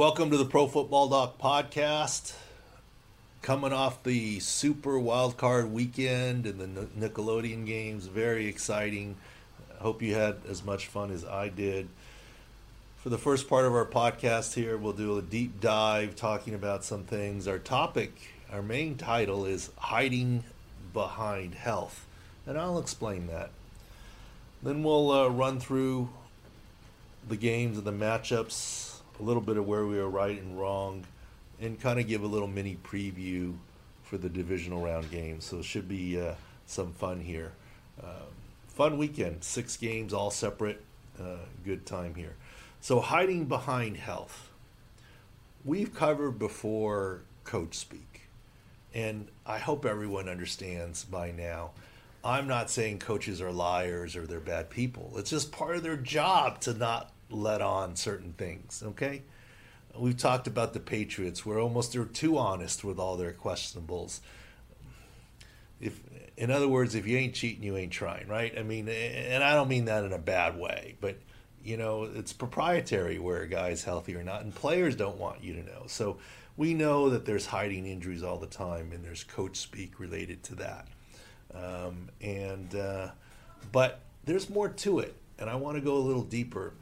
Welcome to the Pro Football Doc podcast. Coming off the Super Wild Card weekend and the Nickelodeon games, very exciting. Hope you had as much fun as I did. For the first part of our podcast here, we'll do a deep dive talking about some things. Our topic, our main title is Hiding Behind Health, and I'll explain that. Then we'll uh, run through the games and the matchups a little bit of where we were right and wrong, and kind of give a little mini preview for the divisional round games. So it should be uh, some fun here. Um, fun weekend, six games, all separate. Uh, good time here. So hiding behind health. We've covered before coach speak, and I hope everyone understands by now. I'm not saying coaches are liars or they're bad people. It's just part of their job to not let on certain things. Okay, we've talked about the Patriots, We're almost they're too honest with all their questionables. If, in other words, if you ain't cheating, you ain't trying, right? I mean, and I don't mean that in a bad way, but you know, it's proprietary where a guy's healthy or not, and players don't want you to know. So we know that there's hiding injuries all the time, and there's coach speak related to that. Um, and uh, but there's more to it, and I want to go a little deeper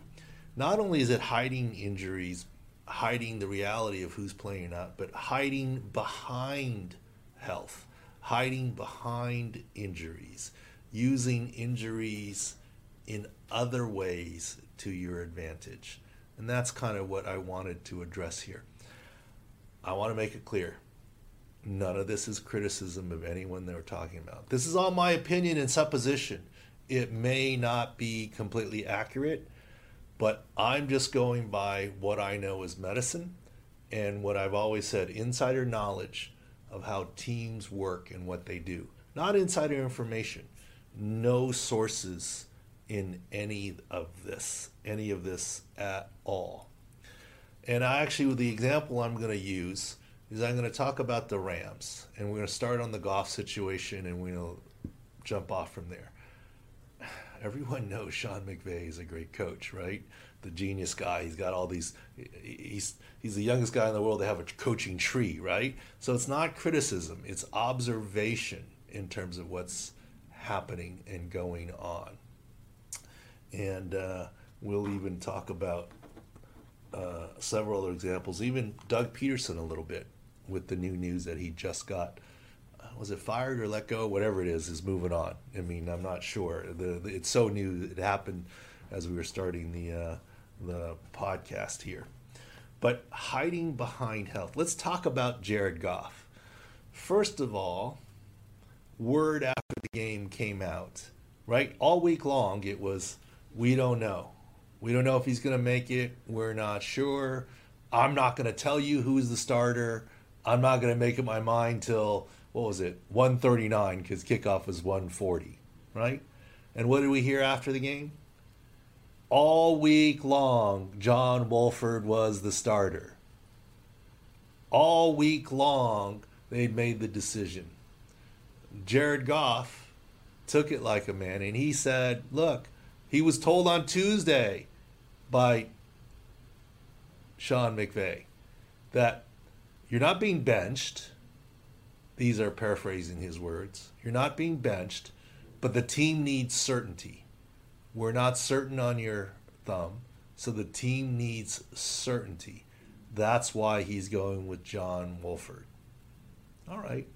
not only is it hiding injuries, hiding the reality of who's playing or not, but hiding behind health, hiding behind injuries, using injuries in other ways to your advantage. And that's kind of what I wanted to address here. I want to make it clear none of this is criticism of anyone they're talking about. This is all my opinion and supposition. It may not be completely accurate but I'm just going by what I know as medicine and what I've always said insider knowledge of how teams work and what they do. Not insider information. No sources in any of this, any of this at all. And I actually, the example I'm going to use, is I'm going to talk about the Rams, and we're going to start on the golf situation, and we'll jump off from there everyone knows Sean McVay is a great coach, right? The genius guy. He's got all these. He's he's the youngest guy in the world to have a coaching tree, right? So it's not criticism; it's observation in terms of what's happening and going on. And uh, we'll even talk about uh, several other examples. Even Doug Pederson a little bit with the new news that he just got was it fired or let go? Whatever it is, is moving on. I mean, I'm not sure. The, the it's so new. It happened as we were starting the uh, the podcast here. But hiding behind health. Let's talk about Jared Goff. First of all, word after the game came out, right? All week long, it was we don't know. We don't know if he's going to make it. We're not sure. I'm not going to tell you who's the starter. I'm not going to make up my mind till what was it? 139 because kickoff was 140 right? And what did we hear after the game? All week long john wolford was the starter. All week long they'd made the decision. Jared goff took it like a man and he said look he was told on tuesday by sean mcvay that you're not being benched these are paraphrasing his words. You're not being benched, but the team needs certainty. We're not certain on your thumb, so the team needs certainty. That's why he's going with John Wolford. All right,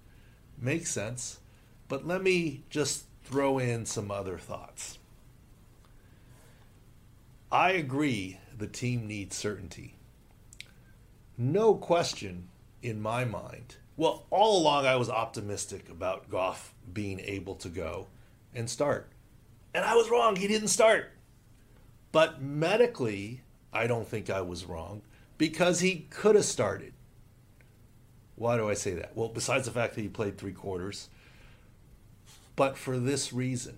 makes sense. But let me just throw in some other thoughts. I agree the team needs certainty. No question in my mind well, all along I was optimistic about Goff being able to go and start. And I was wrong. He didn't start. But medically, I don't think I was wrong because he could have started. Why do I say that? Well, besides the fact that he played three quarters, but for this reason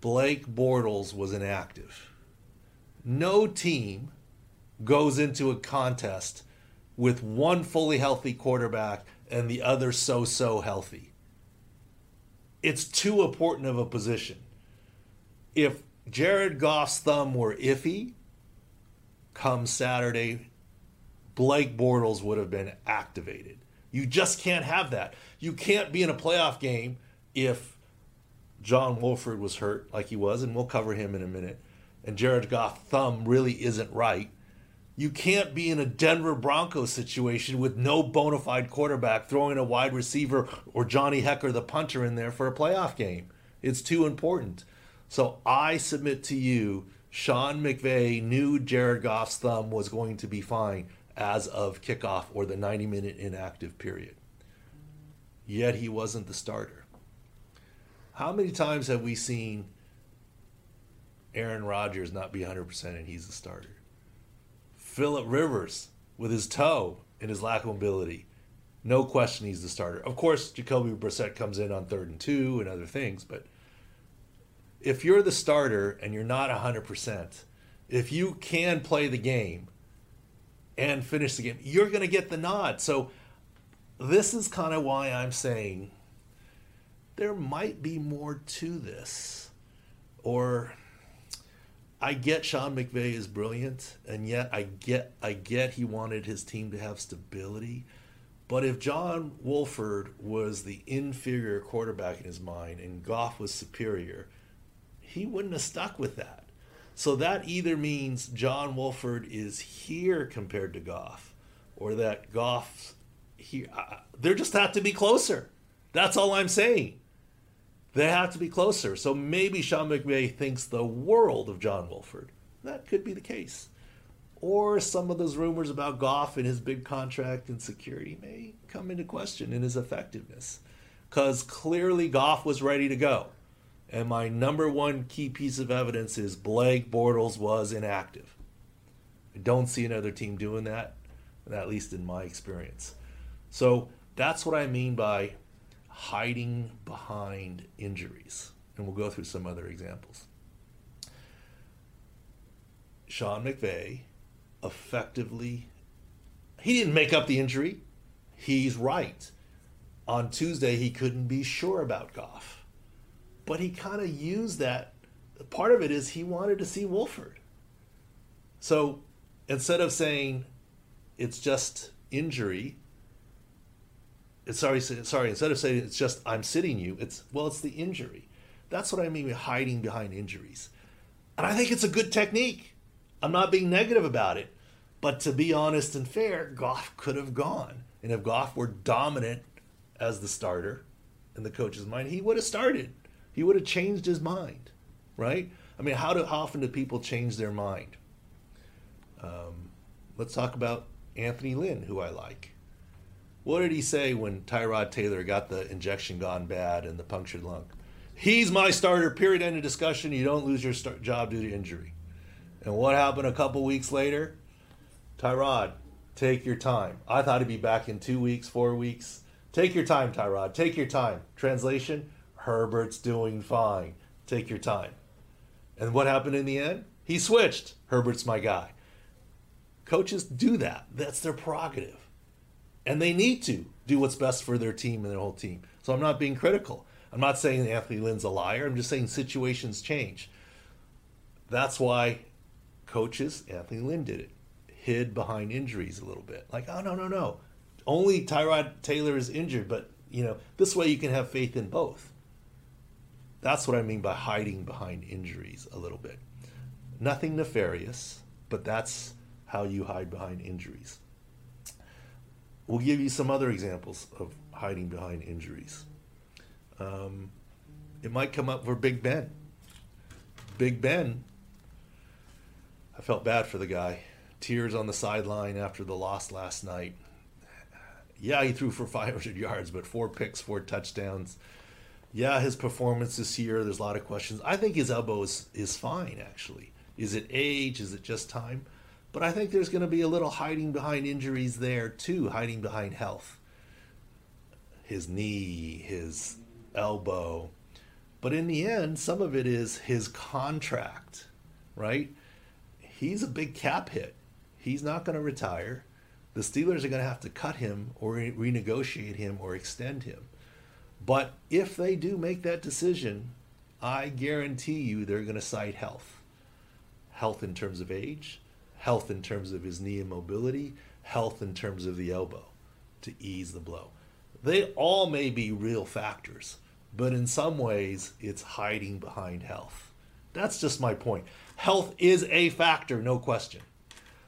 Blake Bortles was inactive. No team goes into a contest with one fully healthy quarterback and the other so so healthy. It's too important of a position. If Jared Goff's thumb were iffy, come Saturday Blake Bortles would have been activated. You just can't have that. You can't be in a playoff game if John Wolford was hurt like he was, and we'll cover him in a minute, and Jared Goff's thumb really isn't right. You can't be in a Denver Broncos situation with no bona fide quarterback throwing a wide receiver or Johnny Hekker, the punter, in there for a playoff game. It's too important. So I submit to you, Sean McVay knew Jared Goff's thumb was going to be fine as of kickoff or the 90 minute inactive period. Yet he wasn't the starter. How many times have we seen Aaron Rodgers not be 100% and he's the starter? Philip Rivers with his toe and his lack of mobility. No question he's the starter. Of course, Jacoby Brissett comes in on third and two and other things, but if you're the starter and you're not 100%, if you can play the game and finish the game, you're going to get the nod. So, this is kind of why I'm saying there might be more to this. Or I get Sean McVay is brilliant, and yet I get I get he wanted his team to have stability. But if John Wolford was the inferior quarterback in his mind and Goff was superior, he wouldn't have stuck with that. So that either means John Wolford is here compared to Goff, or that Goff's here. There just have to be closer. That's all I'm saying. They have to be closer. So maybe Sean McVay thinks the world of John Wolford. That could be the case. Or some of those rumors about Goff and his big contract and security may come into question in his effectiveness. Because clearly Goff was ready to go. And my number one key piece of evidence is Blake Bortles was inactive. I don't see another team doing that, at least in my experience. So that's what I mean by hiding behind injuries. And we'll go through some other examples. Sean McVay effectively, he didn't make up the injury. He's right. On Tuesday, he couldn't be sure about Goff. But he kind of used that. Part of it is he wanted to see Wolford. So instead of saying it's just injury, sorry, sorry. Instead of saying it's just I'm sitting you, it's well, it's the injury. That's what I mean with hiding behind injuries, and I think it's a good technique. I'm not being negative about it, but to be honest and fair, Goff could have gone, and if Goff were dominant as the starter in the coach's mind, he would have started. He would have changed his mind, right? I mean, how do how often do people change their mind? Um, let's talk about Anthony Lynn, who I like. What did he say when Tyrod Taylor got the injection gone bad and the punctured lung? He's my starter, period, end of discussion. You don't lose your start, job due to injury. And what happened a couple weeks later? Tyrod, take your time. I thought he'd be back in two weeks, four weeks. Take your time, Tyrod. Take your time. Translation Herbert's doing fine. Take your time. And what happened in the end? He switched. Herbert's my guy. Coaches do that, that's their prerogative and they need to do what's best for their team and their whole team. So I'm not being critical. I'm not saying Anthony Lynn's a liar. I'm just saying situations change. That's why coaches, Anthony Lynn did it, hid behind injuries a little bit. Like, oh no, no, no. Only Tyrod Taylor is injured, but you know, this way you can have faith in both. That's what I mean by hiding behind injuries a little bit. Nothing nefarious, but that's how you hide behind injuries. We'll give you some other examples of hiding behind injuries. Um, it might come up for Big Ben. Big Ben, I felt bad for the guy. Tears on the sideline after the loss last night. Yeah, he threw for 500 yards, but four picks, four touchdowns. Yeah, his performance this year, there's a lot of questions. I think his elbow is, is fine, actually. Is it age? Is it just time? But I think there's going to be a little hiding behind injuries there too, hiding behind health. His knee, his elbow. But in the end, some of it is his contract, right? He's a big cap hit. He's not going to retire. The Steelers are going to have to cut him or renegotiate him or extend him. But if they do make that decision, I guarantee you they're going to cite health. Health in terms of age, health in terms of his knee and mobility, health in terms of the elbow to ease the blow. They all may be real factors, but in some ways, it's hiding behind health. That's just my point. Health is a factor, no question.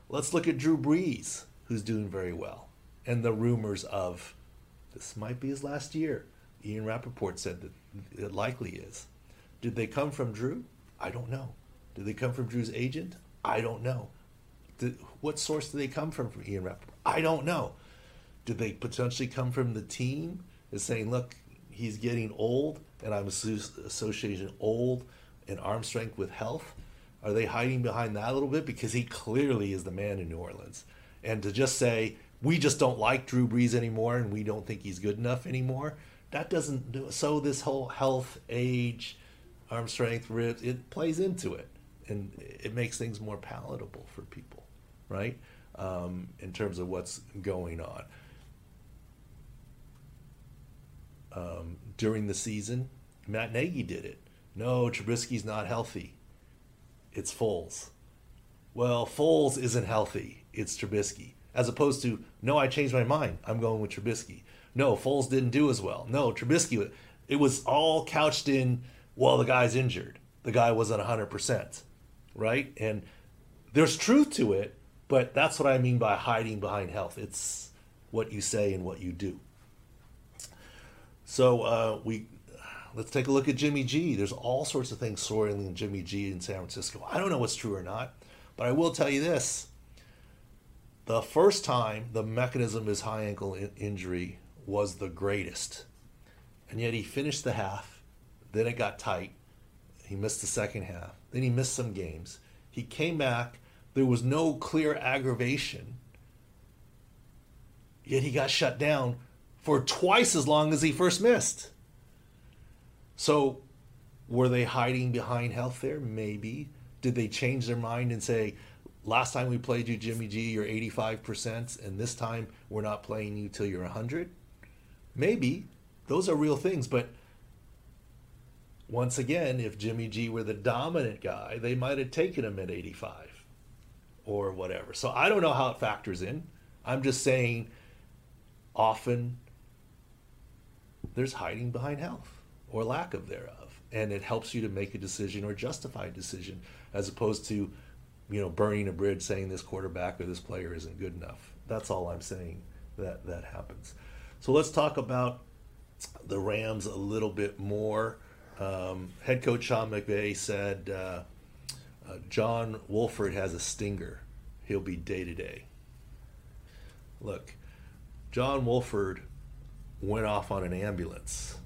Let's look at Drew Brees, who's doing very well, and the rumors of this might be his last year. Ian Rapoport said that it likely is. Did they come from Drew? I don't know. Did they come from Drew's agent? I don't know. What source do they come from Ian Rapoport? I don't know. Did they potentially come from the team? Is saying, look, he's getting old, and I'm associating old and arm strength with health. Are they hiding behind that a little bit? Because he clearly is the man in New Orleans. And to just say, we just don't like Drew Brees anymore and we don't think he's good enough anymore, that doesn't do So this whole health, age, arm strength, ribs, it plays into it. And it makes things more palatable for people, right? Um, in terms of what's going on. Um, during the season, Matt Nagy did it. No, Trubisky's not healthy. It's Foles. Well, Foles isn't healthy. It's Trubisky. As opposed to, no, I changed my mind. I'm going with Trubisky. No, Foles didn't do as well. No, Trubisky, it was all couched in, well, the guy's injured. The guy wasn't 100%, right? And there's truth to it, but that's what I mean by hiding behind health. It's what you say and what you do. So uh, we let's take a look at Jimmy G. There's all sorts of things swirling in Jimmy G in San Francisco. I don't know what's true or not, but I will tell you this. The first time the mechanism of his high ankle in- injury was the greatest. And yet he finished the half. Then it got tight. He missed the second half. Then he missed some games. He came back. There was no clear aggravation. Yet he got shut down for twice as long as he first missed. So, were they hiding behind health there? Maybe. Did they change their mind and say, last time we played you, Jimmy G, you're 85%, and this time we're not playing you till you're 100? Maybe. Those are real things. But once again, if Jimmy G were the dominant guy, they might have taken him at 85 or whatever. So I don't know how it factors in. I'm just saying often there's hiding behind health or lack of thereof. And it helps you to make a decision or justify a decision as opposed to, you know, burning a bridge saying this quarterback or this player isn't good enough. That's all I'm saying that that happens. So let's talk about the Rams a little bit more. Um, head coach Sean McVay said uh, uh, John Wolford has a stinger. He'll be day to day. Look, John Wolford went off on an ambulance.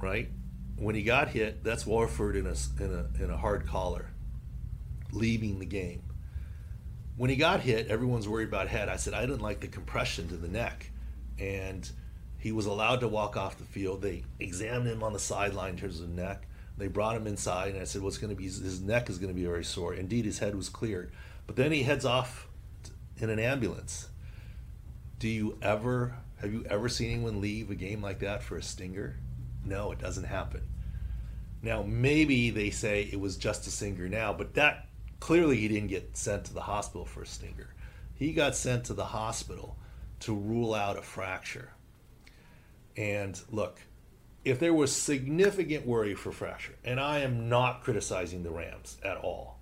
Right? When he got hit, that's Wolford in a, in a, in a hard collar, leaving the game. When he got hit, everyone's worried about head. I said, I didn't like the compression to the neck and he was allowed to walk off the field. They examined him on the sideline in terms of the neck. They brought him inside, and I said, "What's well, going to be? His neck is going to be very sore." Indeed, his head was cleared, but then he heads off in an ambulance. Do you ever have you ever seen anyone leave a game like that for a stinger? No, it doesn't happen. Now, maybe they say it was just a stinger now, but that clearly he didn't get sent to the hospital for a stinger. He got sent to the hospital to rule out a fracture. And look, if there was significant worry for fracture, and I am not criticizing the Rams at all.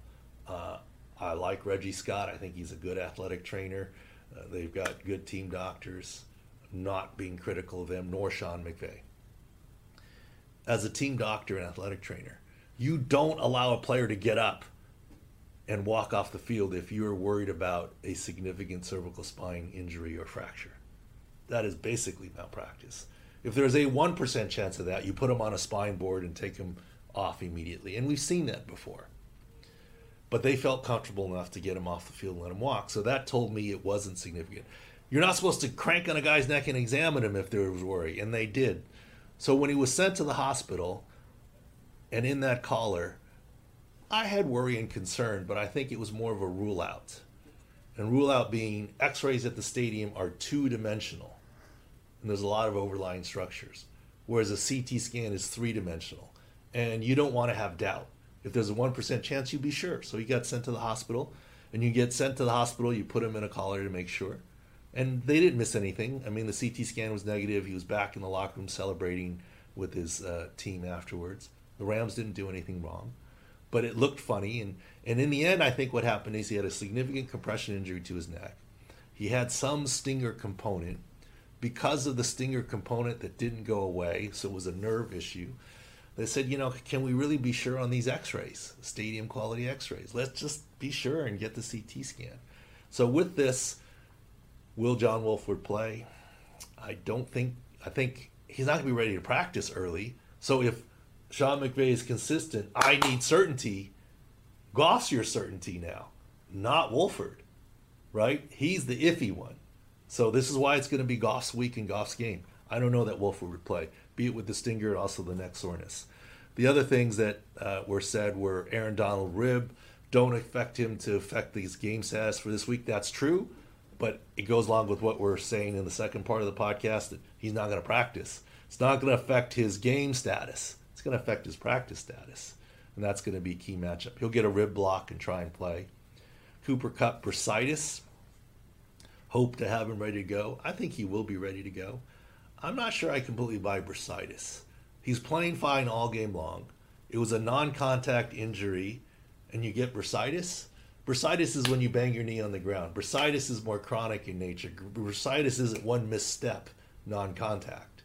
Uh, I like Reggie Scott. I think he's a good athletic trainer. Uh, they've got good team doctors. Not being critical of them, nor Sean McVay. As a team doctor and athletic trainer, you don't allow a player to get up and walk off the field if you're worried about a significant cervical spine injury or fracture. That is basically malpractice. If there's a 1% chance of that, you put them on a spine board and take them off immediately. And we've seen that before. But they felt comfortable enough to get him off the field and let him walk. So that told me it wasn't significant. You're not supposed to crank on a guy's neck and examine him if there was worry. And they did. So when he was sent to the hospital and in that collar, I had worry and concern, but I think it was more of a rule out. And rule out being x rays at the stadium are two dimensional, and there's a lot of overlying structures, whereas a CT scan is three dimensional. And you don't want to have doubt. If there's a 1% chance, you'd be sure. So he got sent to the hospital. and you get sent to the hospital. You put him in a collar to make sure, and they didn't miss anything. I mean, the CT scan was negative. He was back in the locker room celebrating with his uh, team afterwards. The Rams didn't do anything wrong, but it looked funny. And, and in the end, I think what happened is he had a significant compression injury to his neck. He had some stinger component because of the stinger component that didn't go away, so it was a nerve issue. They said, you know, can we really be sure on these x rays, stadium quality x rays? Let's just be sure and get the CT scan. So, with this, will John Wolford play? I don't think, I think he's not going to be ready to practice early. So, if Sean McVay is consistent, I need certainty. Goff's your certainty now, not Wolford, right? He's the iffy one. So this is why it's going to be Goff's week and Goff's game. I don't know that Wolford would play, be it with the stinger and also the neck soreness. The other things that uh, were said were Aaron Donald rib don't affect him to affect these game status for this week. That's true, but it goes along with what we're saying in the second part of the podcast that he's not going to practice. It's not going to affect his game status. It's going to affect his practice status, and that's going to be key matchup. He'll get a rib block and try and play. Cooper Kupp bursitis hope to have him ready to go. I think he will be ready to go. I'm not sure I completely buy bursitis. He's playing fine all game long. It was a non contact injury, and you get bursitis. Bursitis is when you bang your knee on the ground. Bursitis is more chronic in nature. Bursitis isn't one misstep, non contact.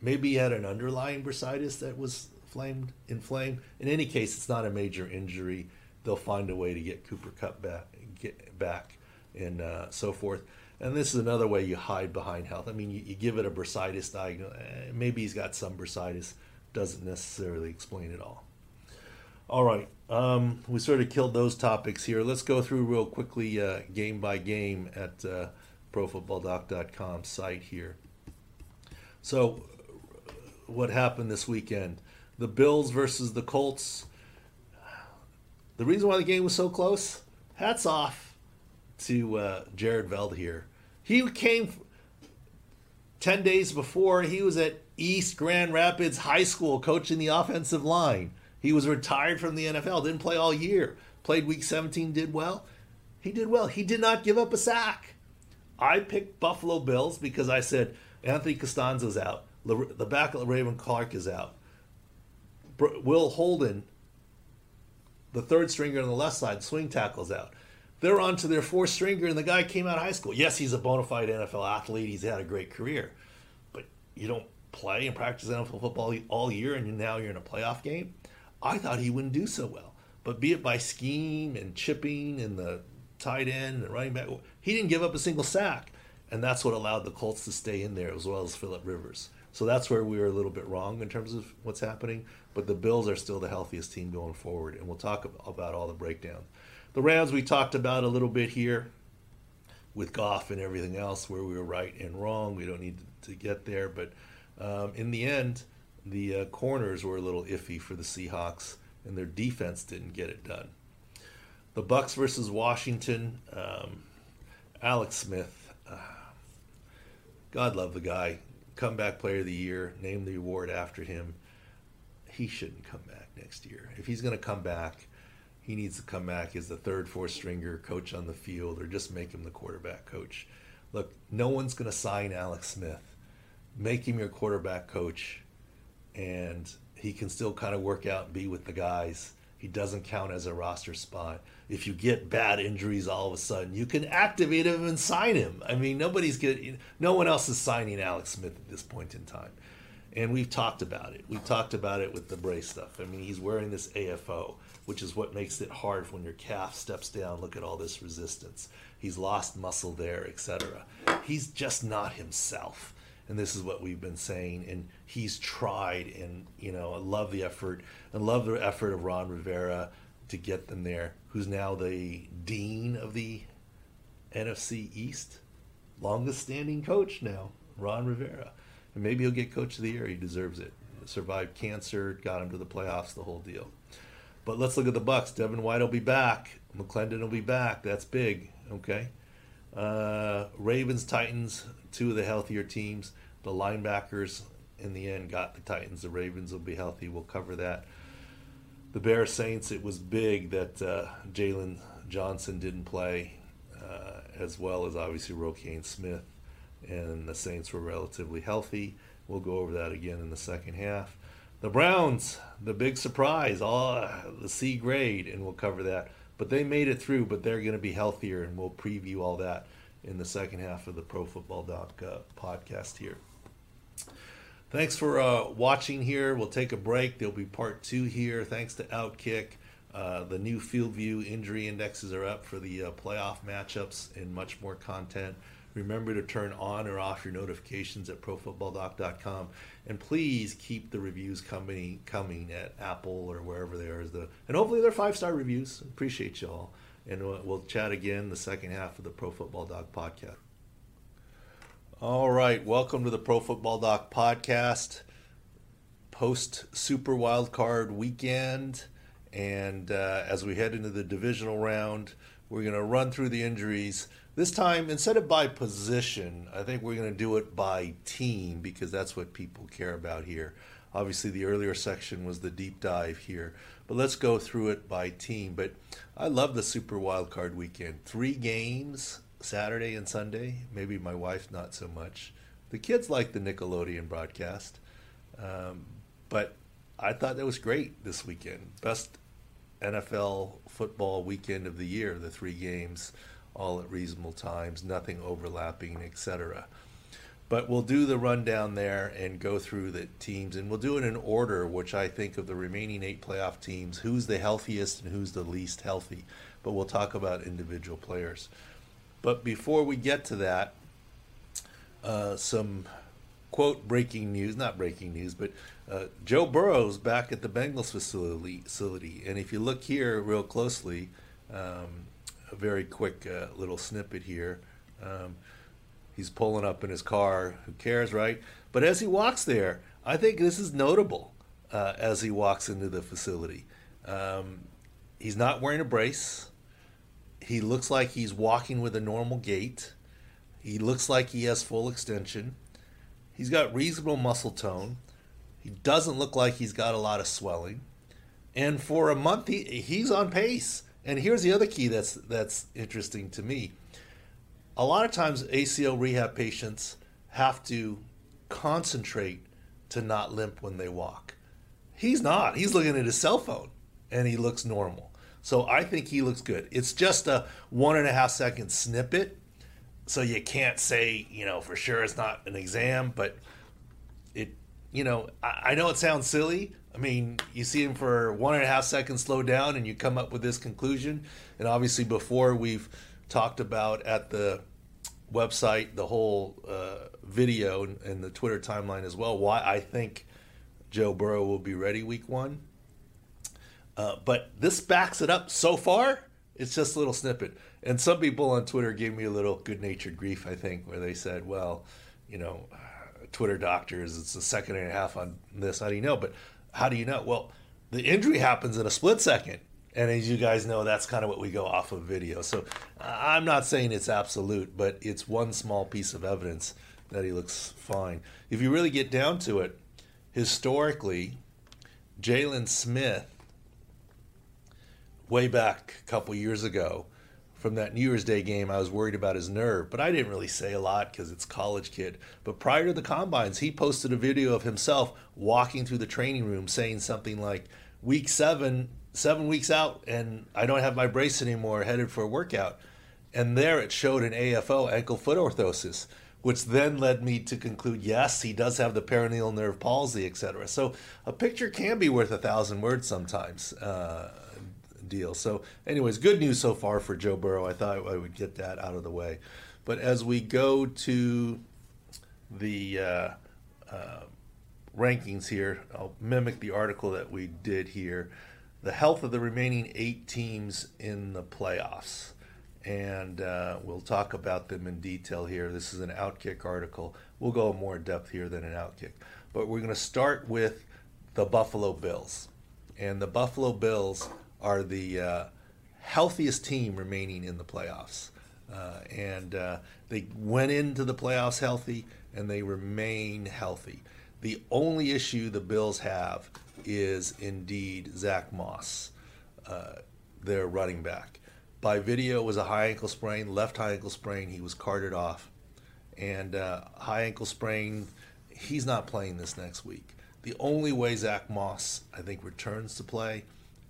Maybe he had an underlying bursitis that was flamed, inflamed. In any case, it's not a major injury. They'll find a way to get Cooper Kupp back. Get back and uh, so forth. And this is another way you hide behind health. I mean, you, you give it a bursitis diagnosis. Eh, maybe he's got some bursitis. Doesn't necessarily explain it all. All right. Um, we sort of killed those topics here. Let's go through real quickly, uh, game by game, at uh, ProFootballDoc.com site here. So, what happened this weekend? The Bills versus the Colts. The reason why the game was so close, hats off to uh, Jared Veldheer. He came 10 days before, he was at East Grand Rapids High School coaching the offensive line. He was retired from the NFL, didn't play all year. Played week 17, did well. He did well. He did not give up a sack. I picked Buffalo Bills because I said Anthony Castonzo's out. The back of Raven Clark is out. Will Holden, the third stringer on the left side, swing tackles out. They're on to their fourth stringer, and the guy came out of high school. Yes, he's a bona fide NFL athlete. He's had a great career, but you don't play and practice NFL football all year, and now you're in a playoff game. I thought he wouldn't do so well, but be it by scheme and chipping and the tight end and running back, he didn't give up a single sack, and that's what allowed the Colts to stay in there as well as Philip Rivers. So that's where we were a little bit wrong in terms of what's happening. But the Bills are still the healthiest team going forward, and we'll talk about all the breakdowns. The Rams we talked about a little bit here with Goff and everything else, where we were right and wrong. We don't need to get there, but um, in the end, the uh, corners were a little iffy for the Seahawks, and their defense didn't get it done. The Bucs versus Washington. Um, Alex Smith, uh, God love the guy. Comeback Player of the Year. Name the award after him. He shouldn't come back next year. If he's going to come back, he needs to come back as the third, fourth stringer coach on the field, or just make him the quarterback coach. Look, no one's going to sign Alex Smith. Make him your quarterback coach, and he can still kind of work out and be with the guys. He doesn't count as a roster spot. If you get bad injuries all of a sudden, you can activate him and sign him. I mean, nobody's getting, no one else is signing Alex Smith at this point in time. And we've talked about it. We've talked about it with the brace stuff. I mean, he's wearing this AFO which is what makes it hard when your calf steps down. Look at all this resistance. He's lost muscle there, etc. He's just not himself. And this is what we've been saying. And he's tried, and you know, I love the effort and love the effort of Ron Rivera to get them there. Who's now the dean of the NFC East, longest standing coach now, Ron Rivera. And maybe he'll get coach of the year. He deserves it. Survived cancer, got him to the playoffs, the whole deal. But let's look at the Bucs. Devin White will be back. McClendon will be back. That's big. Okay. Uh, Ravens, Titans, two of the healthier teams. The linebackers in the end got the Titans. The Ravens will be healthy. We'll cover that. The Bears Saints. It was big that uh, Jaylon Johnson didn't play, uh, as well as obviously Roquan Smith, and the Saints were relatively healthy. We'll go over that again in the second half. The Browns, the big surprise, all the C grade, and we'll cover that. But they made it through, but they're going to be healthier, and we'll preview all that in the second half of the Pro Football Doc uh, podcast here. Thanks for uh, watching here. We'll take a break. There'll be part two here. Thanks to Outkick. Uh, the new Field View injury indexes are up for the uh, playoff matchups and much more content. Remember to turn on or off your notifications at profootballdoc.com. And please keep the reviews coming coming at Apple or wherever there is the and hopefully they're five star reviews. Appreciate you all. And we'll, we'll chat again the second half of the Pro Football Doc podcast. All right, welcome to the Pro Football Doc podcast. Post Super Wild Card weekend, and uh, as we head into the divisional round, we're going to run through the injuries. This time, instead of by position, I think we're going to do it by team because that's what people care about here. Obviously, the earlier section was the deep dive here, but let's go through it by team. But I love the Super Wildcard weekend. Three games Saturday and Sunday. Maybe my wife not so much. The kids like the Nickelodeon broadcast, um, but I thought that was great this weekend. Best NFL football weekend of the year. The three games all at reasonable times, nothing overlapping, etc. But we'll do the rundown there and go through the teams, and we'll do it in order, which I think of the remaining eight playoff teams, who's the healthiest and who's the least healthy. But we'll talk about individual players. But before we get to that, uh, some quote breaking news, not breaking news, but uh, Joe Burrow's back at the Bengals facility. And if you look here real closely, um, very quick uh, little snippet here. Um, he's pulling up in his car. Who cares, right? But as he walks there, I think this is notable uh, as he walks into the facility. Um, he's not wearing a brace. He looks like he's walking with a normal gait. He looks like he has full extension. He's got reasonable muscle tone. He doesn't look like he's got a lot of swelling. And for a month, he, he's on pace. And here's the other key that's that's interesting to me. A lot of times ACL rehab patients have to concentrate to not limp when they walk. He's not. He's looking at his cell phone and he looks normal. So I think he looks good. It's just a one and a half second snippet. So you can't say, you know, for sure it's not an exam, but it, you know, I, I know it sounds silly, I mean, you see him for one and a half seconds slow down, and you come up with this conclusion. And obviously, before we've talked about at the website the whole uh, video and, and, the Twitter timeline as well. Why I think Joe Burrow will be ready week one. Uh, but this backs it up so far. It's just a little snippet. And some people on Twitter gave me a little good natured grief, I think, where they said, well, you know, Twitter doctors, it's a second and a half on this. How do you know? But how do you know? Well, the injury happens in a split second. And as you guys know, that's kind of what we go off of video. So I'm not saying it's absolute, but it's one small piece of evidence that he looks fine. If you really get down to it, historically, Jaylon Smith, way back a couple years ago, from that New Year's Day game, I was worried about his nerve, but I didn't really say a lot because it's college kid. But prior to the combines, he posted a video of himself walking through the training room saying something like, "Week seven, seven weeks out, and I don't have my brace anymore, headed for a workout." And there it showed an AFO, ankle foot orthosis, which then led me to conclude, yes, he does have the peroneal nerve palsy, etc. So a picture can be worth a thousand words sometimes. Uh, deal. So, anyways, good news so far for Joe Burrow. I thought I would get that out of the way. But as we go to the uh, uh, rankings here, I'll mimic the article that we did here. The health of the remaining eight teams in the playoffs. And uh, we'll talk about them in detail here. This is an Outkick article. We'll go more in depth here than an Outkick. But we're going to start with the Buffalo Bills. And the Buffalo Bills are the uh, healthiest team remaining in the playoffs. Uh, and uh, they went into the playoffs healthy and they remain healthy. The only issue the Bills have is indeed Zach Moss, uh, their running back. by video, it was a high ankle sprain, left high ankle sprain. He was carted off. And uh, high ankle sprain, he's not playing this next week. The only way Zach Moss, I think, returns to play,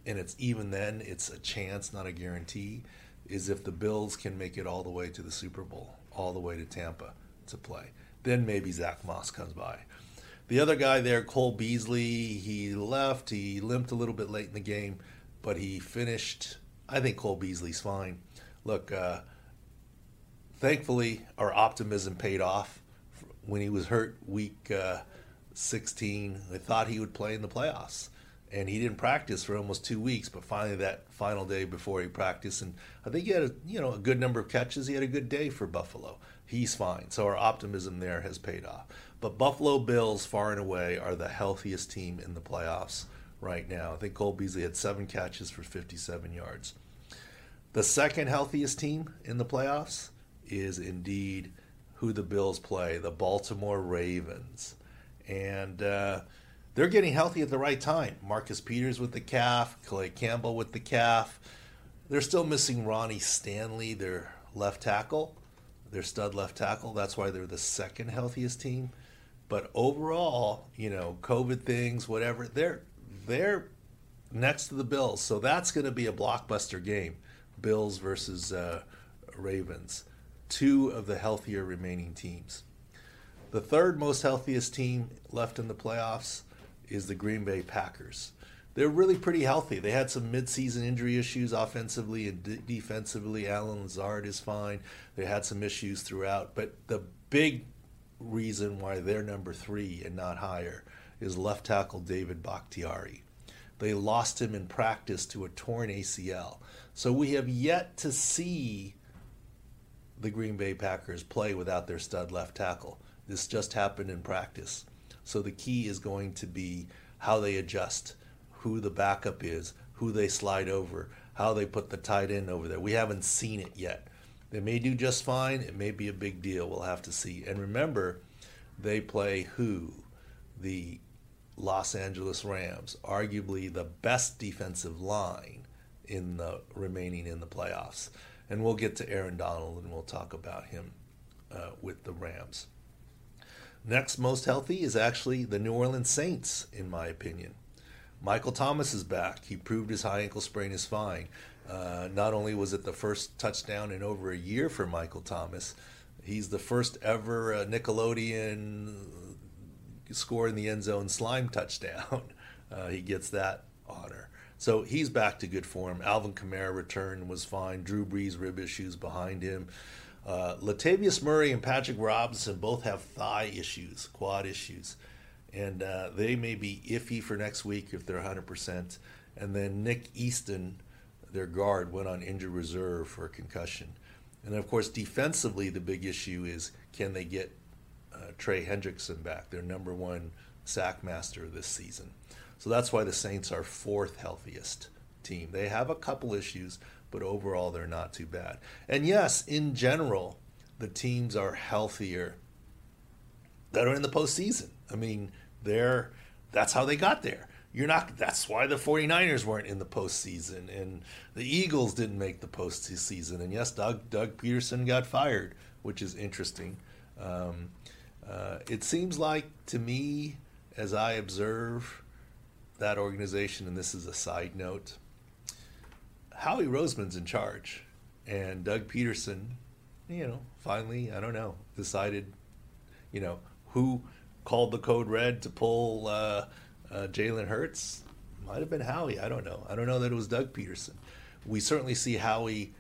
and it's even then, it's a chance, not a guarantee, is if the Bills can make it all the way to the Super Bowl, all the way to Tampa to play. Then maybe Zach Moss comes by. The other guy there, Cole Beasley, he left. He limped a little bit late in the game, but he finished. I think Cole Beasley's fine. Look, uh, thankfully, our optimism paid off. When he was hurt week uh, 16, I thought he would play in the playoffs. And he didn't practice for almost two weeks, but finally that final day before he practiced, and I think he had a you know a good number of catches. He had a good day for Buffalo. He's fine. So our optimism there has paid off. But Buffalo Bills, far and away, are the healthiest team in the playoffs right now. I think Cole Beasley had seven catches for 57 yards. The second healthiest team in the playoffs is indeed who the Bills play, the Baltimore Ravens. And uh, they're getting healthy at the right time. Marcus Peters with the calf, Calais Campbell with the calf. They're still missing Ronnie Stanley, their left tackle, their stud left tackle. That's why they're the second healthiest team. But overall, you know, COVID things, whatever, they're they're next to the Bills, so that's going to be a blockbuster game. Bills versus uh, Ravens, two of the healthier remaining teams. The third most healthiest team left in the playoffs is the Green Bay Packers. They're really pretty healthy. They had some midseason injury issues offensively and de- defensively. Allen Lazard is fine. They had some issues throughout, but the big reason why they're number three and not higher is left tackle David Bakhtiari. They lost him in practice to a torn ACL. So we have yet to see the Green Bay Packers play without their stud left tackle. This just happened in practice. So the key is going to be how they adjust, who the backup is, who they slide over, how they put the tight end over there. We haven't seen it yet. They may do just fine. It may be a big deal. We'll have to see. And remember, they play who? The Los Angeles Rams, arguably the best defensive line in the remaining in the playoffs. And we'll get to Aaron Donald and we'll talk about him uh, with the Rams. Next most healthy is actually the New Orleans Saints, in my opinion. Michael Thomas is back. He proved his high ankle sprain is fine. Uh, not only was it the first touchdown in over a year for Michael Thomas, he's the first ever uh, Nickelodeon score in the end zone slime touchdown. Uh, he gets that honor. So he's back to good form. Alvin Kamara returned was fine. Drew Brees rib issues behind him. Uh, Latavius Murray and Patrick Robinson both have thigh issues, quad issues, and uh, they may be iffy for next week if they're 100%. And then Nick Easton their guard went on injured reserve for a concussion. And of course, defensively, the big issue is can they get uh, Trey Hendrickson back, their number one sack master this season. So that's why the Saints are fourth healthiest team. They have a couple issues, but overall, they're not too bad. And yes, in general, the teams are healthier that are in the postseason. I mean, they're that's how they got there you're not that's why the 49ers weren't in the postseason and the Eagles didn't make the postseason and yes Doug Doug Pederson got fired which is interesting um, uh, it seems like to me as I observe that organization and this is a side note Howie Roseman's in charge and Doug Pederson, you know finally I don't know decided you know who called the code red to pull uh, uh, Jalen Hurts might have been Howie. I don't know. I don't know that it was Doug Pederson. We certainly see Howie,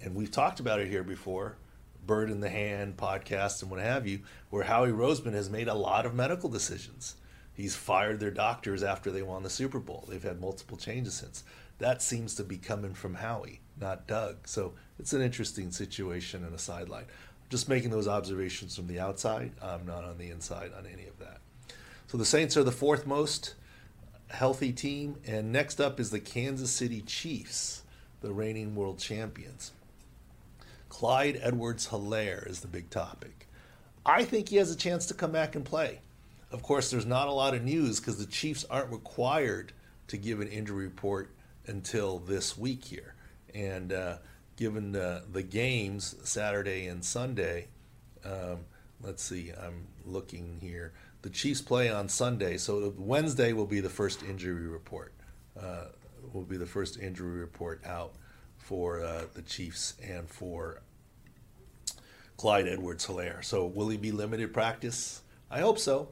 and we've talked about it here before, Bird in the Hand podcast and what have you, where Howie Roseman has made a lot of medical decisions. He's fired their doctors after they won the Super Bowl. They've had multiple changes since. That seems to be coming from Howie, not Doug. So it's an interesting situation and a sideline. Just making those observations from the outside. I'm not on the inside on any of that. So the Saints are the fourth most healthy team, and next up is the Kansas City Chiefs, the reigning world champions. Clyde Edwards Helaire is the big topic. I think he has a chance to come back and play. Of course, there's not a lot of news because the Chiefs aren't required to give an injury report until this week here. And uh, given the, the games Saturday and Sunday. Um, let's see, I'm looking here. The Chiefs play on Sunday, so Wednesday will be the first injury report. Uh, will be the first injury report out for uh, the Chiefs and for Clyde Edwards Helaire. So will he be limited practice? I hope so.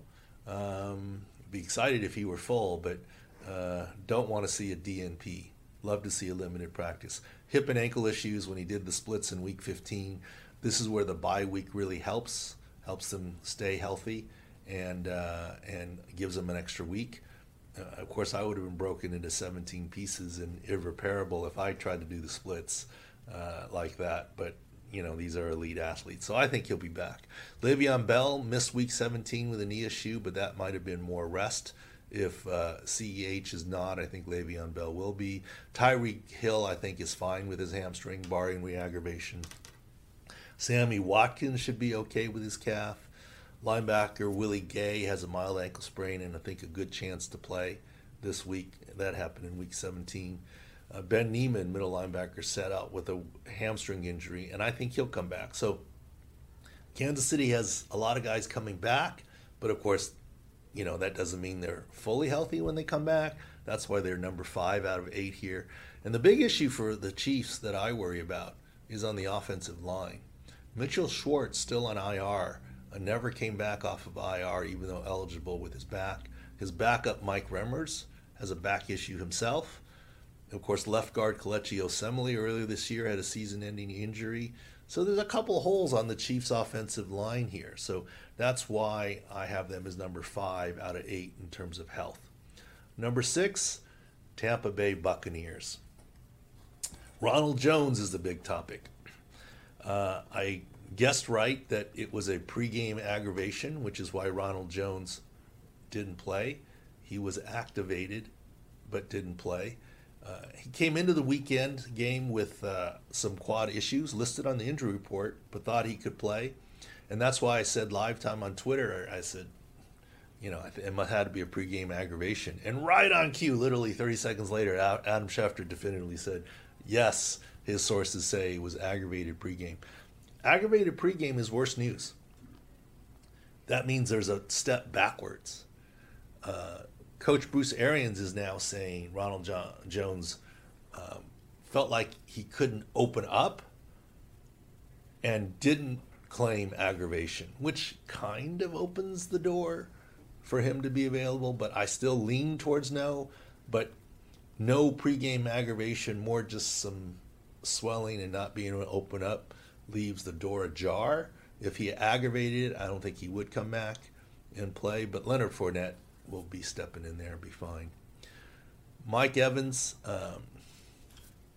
Um, be excited if he were full, but uh, don't want to see a DNP. Love to see a limited practice. Hip and ankle issues when he did the splits in week 15. This is where the bye week really helps, helps them stay healthy, and uh, and gives them an extra week. Uh, of course, I would have been broken into 17 pieces and irreparable if I tried to do the splits uh, like that. But you know, these are elite athletes. So I think he'll be back. Le'Veon Bell missed week 17 with a knee issue, but that might have been more rest. If uh, CEH is not, I think Le'Veon Bell will be. Tyreek Hill, I think, is fine with his hamstring, barring re-aggravation. Sammy Watkins should be okay with his calf. Linebacker Willie Gay has a mild ankle sprain and I think a good chance to play this week. That happened in week 17. Uh, ben Niemann, middle linebacker, set out with a hamstring injury, and I think he'll come back. So Kansas City has a lot of guys coming back, but of course, you know that doesn't mean they're fully healthy when they come back. That's why they're number five out of eight here. And the big issue for the Chiefs that I worry about is on the offensive line. Mitchell Schwartz still on IR. Uh, never came back off of IR, even though eligible with his back. His backup, Mike Remmers, has a back issue himself. Of course, left guard Kelechi Osemele earlier this year had a season-ending injury. So there's a couple holes on the Chiefs' offensive line here. So that's why I have them as number five out of eight in terms of health. Number six, Tampa Bay Buccaneers. Ronald Jones is the big topic. Uh, I guessed right that it was a pregame aggravation, which is why Ronald Jones didn't play. He was activated but didn't play. Uh, he came into the weekend game with uh, some quad issues listed on the injury report, but thought he could play. And that's why I said live time on Twitter, I said, you know, it had to be a pregame aggravation. And right on cue, literally 30 seconds later, Adam Schefter definitively said, yes, his sources say it was aggravated pregame. Aggravated pregame is worse news. That means there's a step backwards. Uh, Coach Bruce Arians is now saying Ronald Jones um, felt like he couldn't open up and didn't claim aggravation, which kind of opens the door for him to be available, but I still lean towards no. But no pregame aggravation, more just some swelling and not being able to open up leaves the door ajar. If he aggravated it, I don't think he would come back and play. But Leonard Fournette will be stepping in there and be fine. Mike Evans um,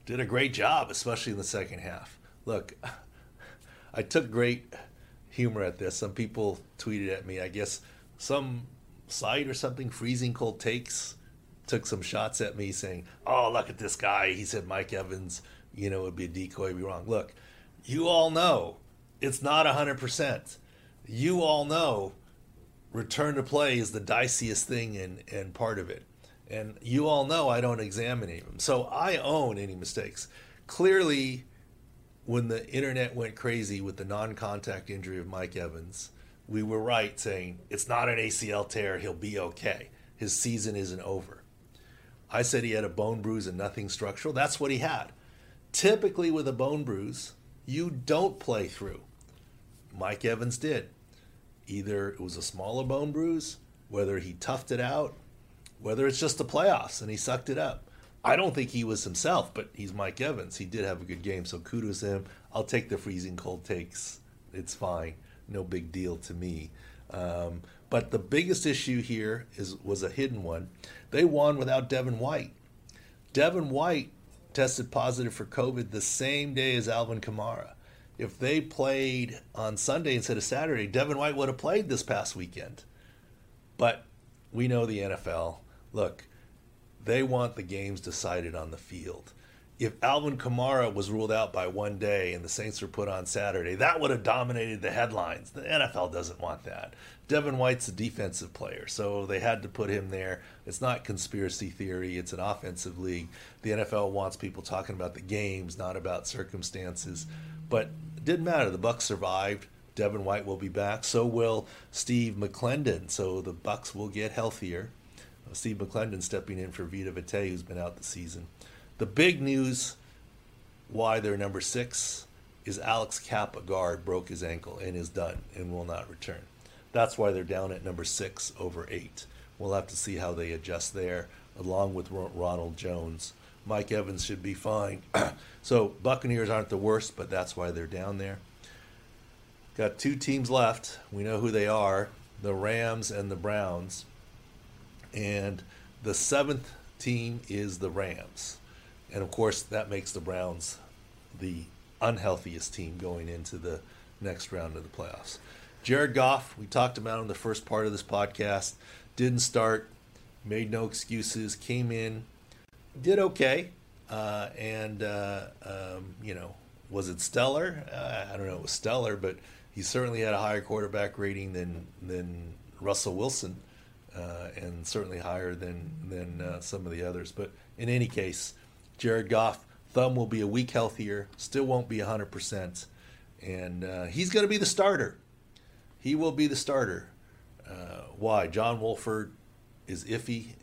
did a great job, especially in the second half. Look, I took great humor at this. Some people tweeted at me, I guess some site or something, freezing cold takes, took some shots at me saying, Oh, look at this guy. He said Mike Evans, you know, would be a decoy, be wrong. Look, you all know it's not 100%. You all know return to play is the diciest thing and, and part of it. And you all know I don't examine them. So I own any mistakes. Clearly, when the internet went crazy with the non contact injury of Mike Evans, we were right saying it's not an ACL tear. He'll be okay. His season isn't over. I said he had a bone bruise and nothing structural. That's what he had. Typically, with a bone bruise, you don't play through. Mike Evans did. Either it was a smaller bone bruise, whether he toughed it out, whether it's just the playoffs and he sucked it up. I don't think he was himself, but he's Mike Evans. He did have a good game, so kudos to him. I'll take the freezing cold takes. It's fine. No big deal to me. Um, but the biggest issue here is was a hidden one. They won without Devin White. Devin White tested positive for COVID the same day as Alvin Kamara if they played on Sunday instead of Saturday, Devin White would have played this past weekend. But we know the NFL. Look, they want the games decided on the field. if Alvin Kamara was ruled out by one day and the Saints were put on Saturday, that would have dominated the headlines. The NFL doesn't want that. Devin White's a defensive player, so they had to put him there. It's not conspiracy theory, it's an offensive league. The NFL wants people talking about the games, not about circumstances. But it didn't matter. The Bucs survived. Devin White will be back. So will Steve McLendon. So the Bucs will get healthier. Steve McLendon stepping in for Vita Vea, who's been out the season. The big news why they're number six is Alex Cappa guard broke his ankle and is done and will not return. That's why they're down at number six over eight. We'll have to see how they adjust there, along with Ronald Jones. Mike Evans should be fine. so Buccaneers aren't the worst, but that's why they're down there. Got two teams left. We know who they are: the Rams and the Browns. And the seventh team is the Rams. And of course, that makes the Browns the unhealthiest team going into the next round of the playoffs. Jared Goff, we talked about in the first part of this podcast, didn't start, made no excuses, came in, did okay, uh, and uh, um, you know, was it stellar? Uh, I don't know, it was stellar, but he certainly had a higher quarterback rating than than Russell Wilson, uh, and certainly higher than than uh, some of the others. But in any case, Jared Goff, thumb will be a week healthier, still won't be 100%. And uh, he's going to be the starter. He will be the starter. Uh, why? John Wolford is iffy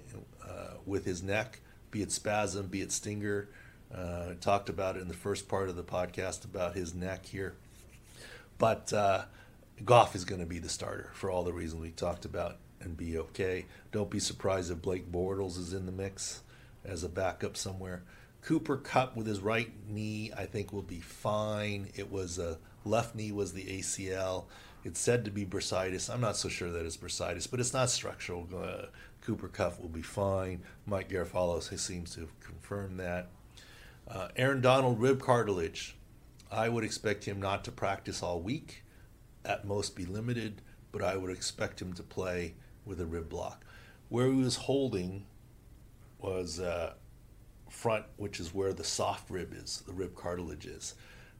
uh, with his neck, be it spasm, be it stinger. Uh, talked about it in the first part of the podcast about his neck here. But Goff is going to be the starter for all the reasons we talked about and be okay. Don't be surprised if Blake Bortles is in the mix as a backup somewhere. Cooper Kupp with his right knee, I think, will be fine. It was a left knee was the ACL. It's said to be bursitis. I'm not so sure that it's bursitis, but it's not structural. Uh, Cooper Kupp will be fine. Mike Garafolo seems to have confirmed that. Uh, Aaron Donald rib cartilage. I would expect him not to practice all week, at most be limited, but I would expect him to play with a rib block. Where he was holding was uh, front, which is where the soft rib is, the rib cartilage is.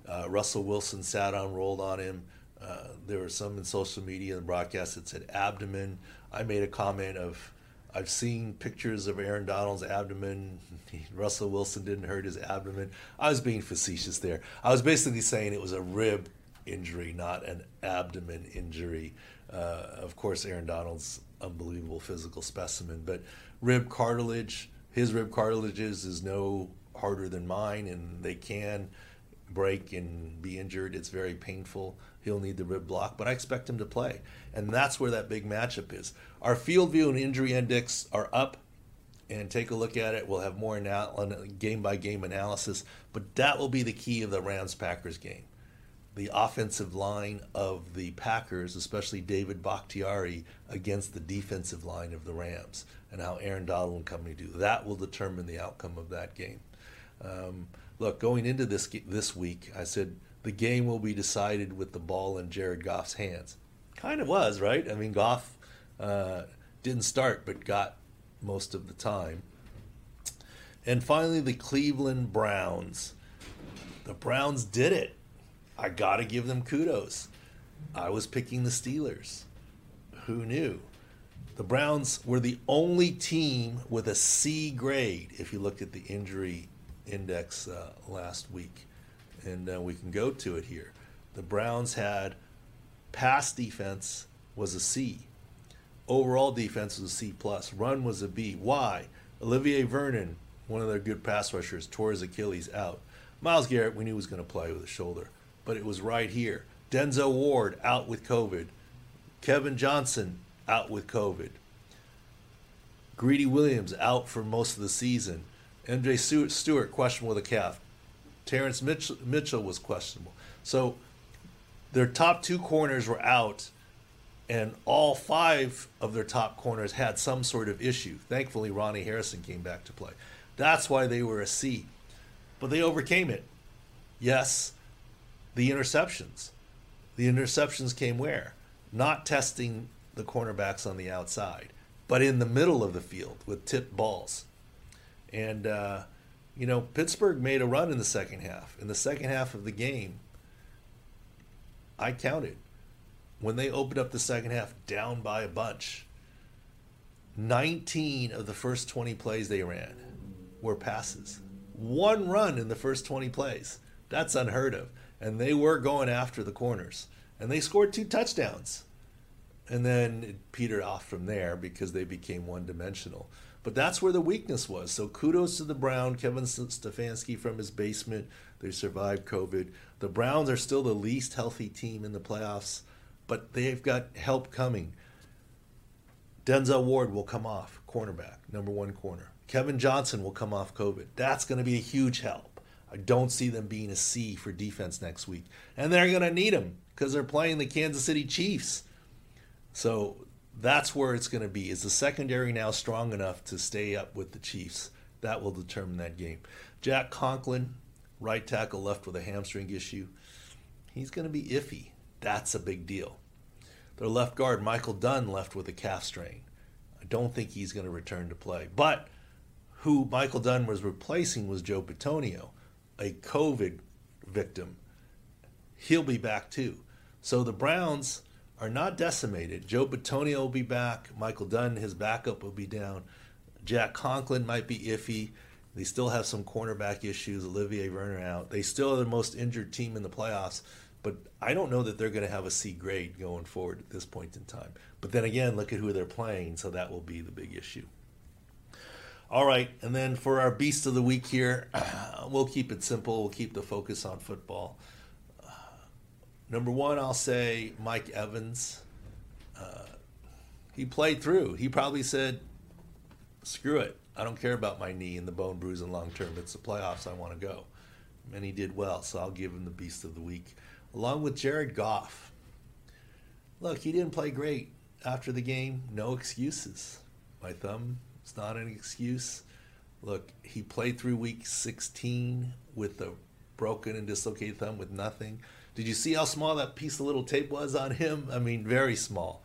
Uh, Russell Wilson sat on, rolled on him. Uh, there were some in social media and broadcast that said abdomen. I made a comment of, I've seen pictures of Aaron Donald's abdomen. Russell Wilson didn't hurt his abdomen. I was being facetious there. I was basically saying it was a rib injury, not an abdomen injury. Uh, of course, Aaron Donald's unbelievable physical specimen, but rib cartilage his rib cartilages is no harder than mine, and they can break and be injured. It's very painful. He'll need the rib block, but I expect him to play. And that's where that big matchup is. Our field view and injury index are up, and take a look at it. We'll have more game by game analysis, but that will be the key of the Rams Packers game. The offensive line of the Packers, especially David Bakhtiari, against the defensive line of the Rams and how Aaron Donald and company do. That will determine the outcome of that game. Um, look, going into this this week, I said the game will be decided with the ball in Jared Goff's hands. Kind of was, right? I mean, Goff uh, didn't start, but got most of the time. And finally, the Cleveland Browns. The Browns did it. I got to give them kudos. I was picking the Steelers. Who knew? the Browns were the only team with a C grade if you looked at the injury index uh, last week. And uh, we can go to it here. The Browns had pass defense was a C. Overall defense was a C plus. Run was a B. Why? Olivier Vernon, one of their good pass rushers, tore his Achilles out. Myles Garrett, we knew was going to play with a shoulder, but it was right here. Denzel Ward out with COVID. Kevin Johnson out with COVID. Greedy Williams out for most of the season. MJ Stewart questionable with a calf. Terrance Mitchell, Mitchell was questionable. So their top two corners were out, and all five of their top corners had some sort of issue. Thankfully, Ronnie Harrison came back to play. That's why they were a C. But they overcame it. Yes, the interceptions. The interceptions came where? Not testing the cornerbacks on the outside, but in the middle of the field with tipped balls. And uh, You know, Pittsburgh made a run in the second half. In the second half of the game, I counted when they opened up the second half down by a bunch. 19 of the first 20 plays they ran were passes. One run in the first 20 plays. That's unheard of. And they were going after the corners. And they scored two touchdowns. And then it petered off from there because they became one dimensional. But that's where the weakness was. So kudos to the Brown, Kevin Stefanski from his basement. They survived COVID. The Browns are still the least healthy team in the playoffs, but they've got help coming. Denzel Ward will come off, cornerback, number one corner. Kevin Johnson will come off COVID. That's going to be a huge help. I don't see them being a C for defense next week. And they're going to need them because they're playing the Kansas City Chiefs. So that's where it's going to be. Is the secondary now strong enough to stay up with the Chiefs? That will determine that game. Jack Conklin, right tackle, left with a hamstring issue. He's going to be iffy. That's a big deal. Their left guard, Michael Dunn, left with a calf strain. I don't think he's going to return to play. But who Michael Dunn was replacing was Joe Bitonio, a COVID victim. He'll be back too. So the Browns are not decimated. Joe Bitonio will be back. Michael Dunn, his backup, will be down. Jack Conklin might be iffy. They still have some cornerback issues. Olivier Vernon out. They still are the most injured team in the playoffs, but I don't know that they're going to have a C grade going forward at this point in time. But then again, look at who they're playing, so that will be the big issue. All right, and then for our beast of the week here, we'll keep it simple. We'll keep the focus on football. Uh, number one, I'll say Mike Evans. Uh, he played through. He probably said, "Screw it, I don't care about my knee and the bone bruising long term. It's the playoffs. I want to go." And he did well, so I'll give him the beast of the week, along with Jared Goff. Look, he didn't play great after the game. No excuses. My thumb it's not an excuse. Look, he played through week 16 with a broken and dislocated thumb with nothing. Did you see how small that piece of little tape was on him? I mean, very small.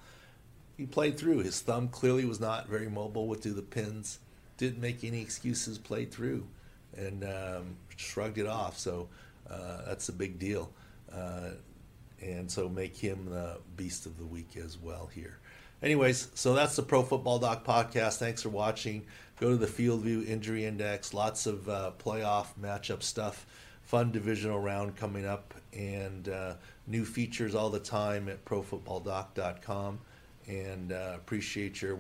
He played through. His thumb clearly was not very mobile with do the pins. Didn't make any excuses. Played through, and um, shrugged it off. So uh, that's a big deal. Uh, and so make him the beast of the week as well here. Anyways, so that's the Pro Football Doc podcast. Thanks for watching. Go to the Field View Injury Index. Lots of uh, playoff matchup stuff. Fun divisional round coming up, and uh, new features all the time at ProFootballDoc.com. And uh, appreciate your